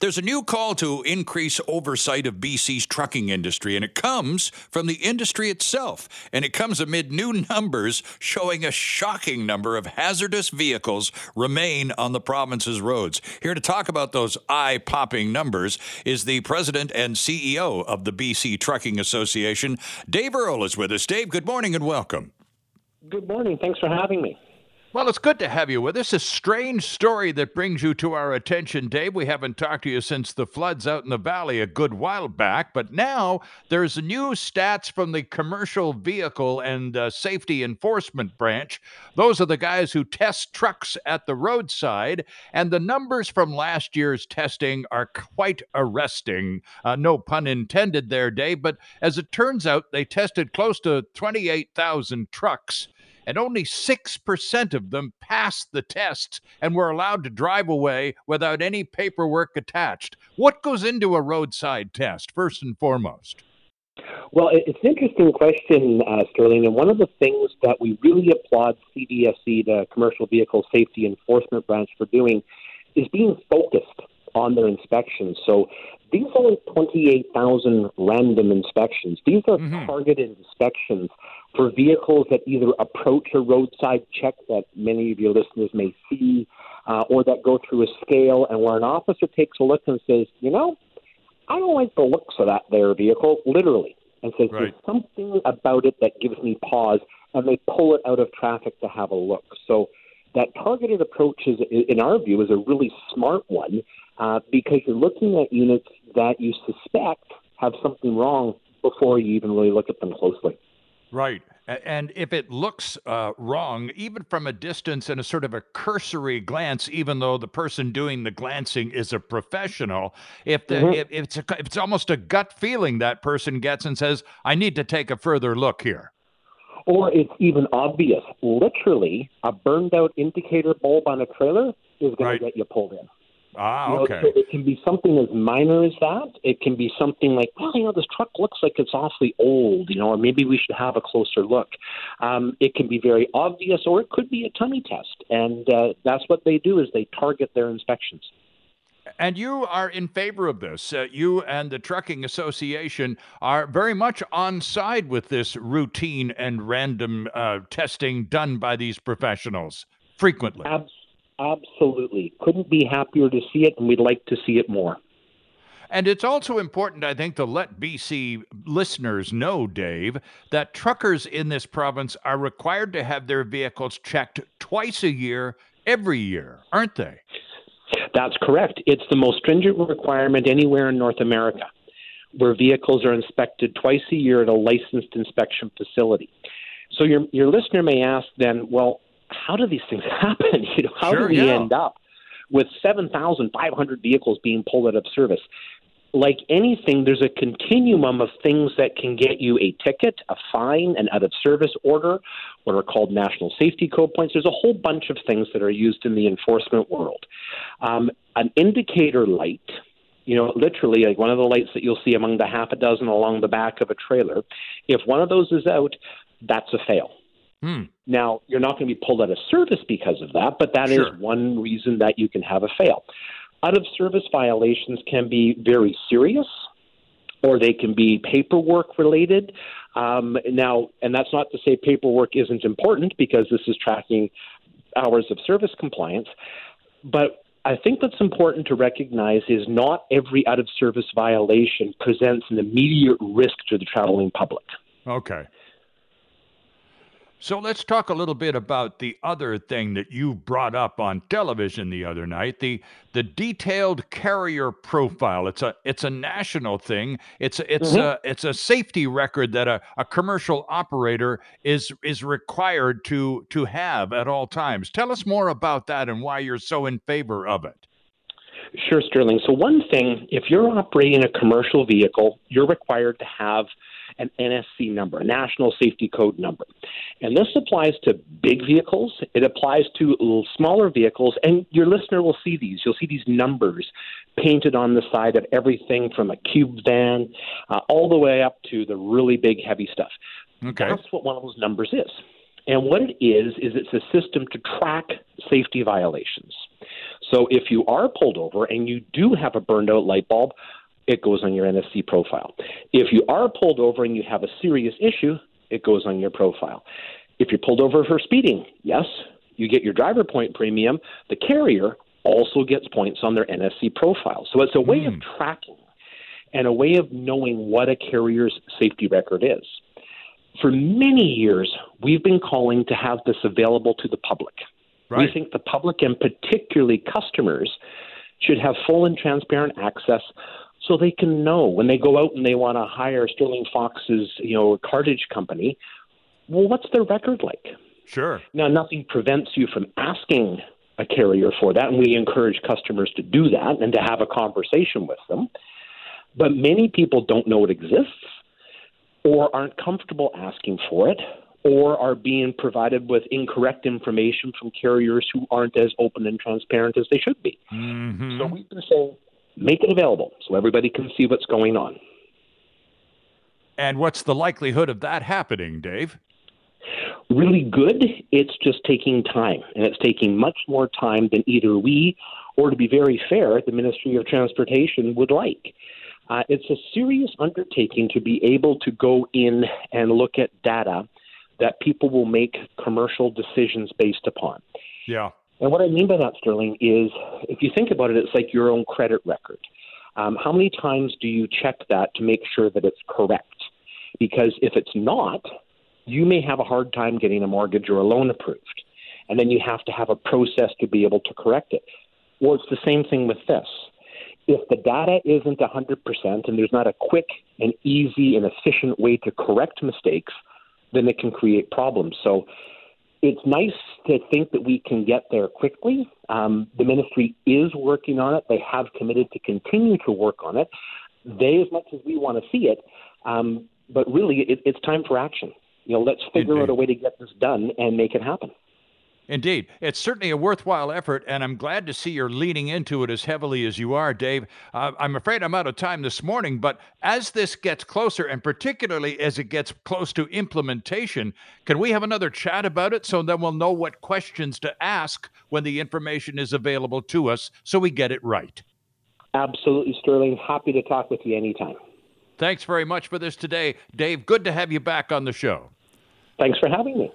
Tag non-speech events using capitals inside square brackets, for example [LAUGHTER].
There's a new call to increase oversight of BC's trucking industry, and it comes from the industry itself. And it comes amid new numbers showing a shocking number of hazardous vehicles remain on the province's roads. Here to talk about those eye popping numbers is the president and CEO of the BC Trucking Association. Dave Earle is with us. Dave, good morning and welcome. Good morning. Thanks for having me. Well, it's good to have you with us. A strange story that brings you to our attention, Dave. We haven't talked to you since the floods out in the valley a good while back, but now there's new stats from the Commercial Vehicle and uh, Safety Enforcement Branch. Those are the guys who test trucks at the roadside, and the numbers from last year's testing are quite arresting. Uh, no pun intended there, Dave, but as it turns out, they tested close to 28,000 trucks and only 6% of them passed the tests and were allowed to drive away without any paperwork attached. What goes into a roadside test, first and foremost? Well, it's an interesting question, uh, Sterling, and one of the things that we really applaud CVSE, the Commercial Vehicle Safety Enforcement Branch, for doing is being focused on their inspections. So these aren't 28,000 random inspections. These are mm-hmm. targeted inspections for vehicles that either approach a roadside check that many of your listeners may see, uh, or that go through a scale, and where an officer takes a look and says, you know, I don't like the looks of that there vehicle, literally, and says, right. there's something about it that gives me pause, and they pull it out of traffic to have a look. So that targeted approach is, in our view, is a really smart one uh, because you're looking at units that you suspect have something wrong before you even really look at them closely. Right. And if it looks uh, wrong, even from a distance and a sort of a cursory glance, even though the person doing the glancing is a professional, if, the, mm-hmm. if, if, it's a, if it's almost a gut feeling that person gets and says, I need to take a further look here. Or it's even obvious. Literally, a burned out indicator bulb on a trailer is going right. to get you pulled in. Ah, you know, okay. So it can be something as minor as that. It can be something like, well, you know, this truck looks like it's awfully old, you know, or maybe we should have a closer look. Um, it can be very obvious, or it could be a tummy test, and uh, that's what they do is they target their inspections. And you are in favor of this. Uh, you and the Trucking Association are very much on side with this routine and random uh, testing done by these professionals frequently. Absolutely Absolutely. Couldn't be happier to see it, and we'd like to see it more. And it's also important, I think, to let BC listeners know, Dave, that truckers in this province are required to have their vehicles checked twice a year, every year, aren't they? That's correct. It's the most stringent requirement anywhere in North America, where vehicles are inspected twice a year at a licensed inspection facility. So your your listener may ask then, well, how do these things [LAUGHS] happen? You know, how sure, do we yeah. end up with 7,500 vehicles being pulled out of service? Like anything, there's a continuum of things that can get you a ticket, a fine, an out of service order, what are called national safety code points. There's a whole bunch of things that are used in the enforcement world. Um, an indicator light, you know, literally like one of the lights that you'll see among the half a dozen along the back of a trailer, if one of those is out, that's a fail. Hmm. Now, you're not going to be pulled out of service because of that, but that sure. is one reason that you can have a fail. Out of service violations can be very serious or they can be paperwork related. Um, now, and that's not to say paperwork isn't important because this is tracking hours of service compliance. But I think what's important to recognize is not every out of service violation presents an immediate risk to the traveling public. Okay. So let's talk a little bit about the other thing that you brought up on television the other night, the the detailed carrier profile. It's a it's a national thing. It's a, it's mm-hmm. a it's a safety record that a, a commercial operator is is required to to have at all times. Tell us more about that and why you're so in favor of it. Sure, Sterling. So one thing, if you're operating a commercial vehicle, you're required to have an NSC number, a National Safety Code number. And this applies to big vehicles, it applies to smaller vehicles, and your listener will see these. You'll see these numbers painted on the side of everything from a cube van uh, all the way up to the really big, heavy stuff. Okay. That's what one of those numbers is. And what it is, is it's a system to track safety violations. So if you are pulled over and you do have a burned out light bulb, it goes on your NSC profile. If you are pulled over and you have a serious issue, it goes on your profile. If you're pulled over for speeding, yes, you get your driver point premium. The carrier also gets points on their NSC profile. So it's a way mm. of hmm. tracking and a way of knowing what a carrier's safety record is. For many years, we've been calling to have this available to the public. Right. We think the public and particularly customers should have full and transparent access so they can know when they go out and they want to hire Sterling Fox's, you know, cartage company, well, what's their record like? Sure. Now, nothing prevents you from asking a carrier for that, and we encourage customers to do that and to have a conversation with them. But many people don't know it exists or aren't comfortable asking for it or are being provided with incorrect information from carriers who aren't as open and transparent as they should be. Mm-hmm. So we've been saying make it available so everybody can see what's going on. And what's the likelihood of that happening, Dave? Really good. It's just taking time, and it's taking much more time than either we or, to be very fair, the Ministry of Transportation would like. Uh, it's a serious undertaking to be able to go in and look at data that people will make commercial decisions based upon. Yeah. And what I mean by that, Sterling, is if you think about it, it's like your own credit record. Um, how many times do you check that to make sure that it's correct? Because if it's not, you may have a hard time getting a mortgage or a loan approved. And then you have to have a process to be able to correct it. Well, it's the same thing with this. If the data isn't 100% and there's not a quick and easy and efficient way to correct mistakes, then it can create problems. So it's nice to think that we can get there quickly. Um, the ministry is working on it. They have committed to continue to work on it. They, as much as we want to see it, um, but really, it, it's time for action. You know, let's figure Indeed. out a way to get this done and make it happen. Indeed. It's certainly a worthwhile effort, and I'm glad to see you're leaning into it as heavily as you are, Dave. Uh, I'm afraid I'm out of time this morning, but as this gets closer, and particularly as it gets close to implementation, can we have another chat about it so then we'll know what questions to ask when the information is available to us so we get it right? Absolutely, Sterling. Happy to talk with you anytime. Thanks very much for this today. Dave, good to have you back on the show. Thanks for having me.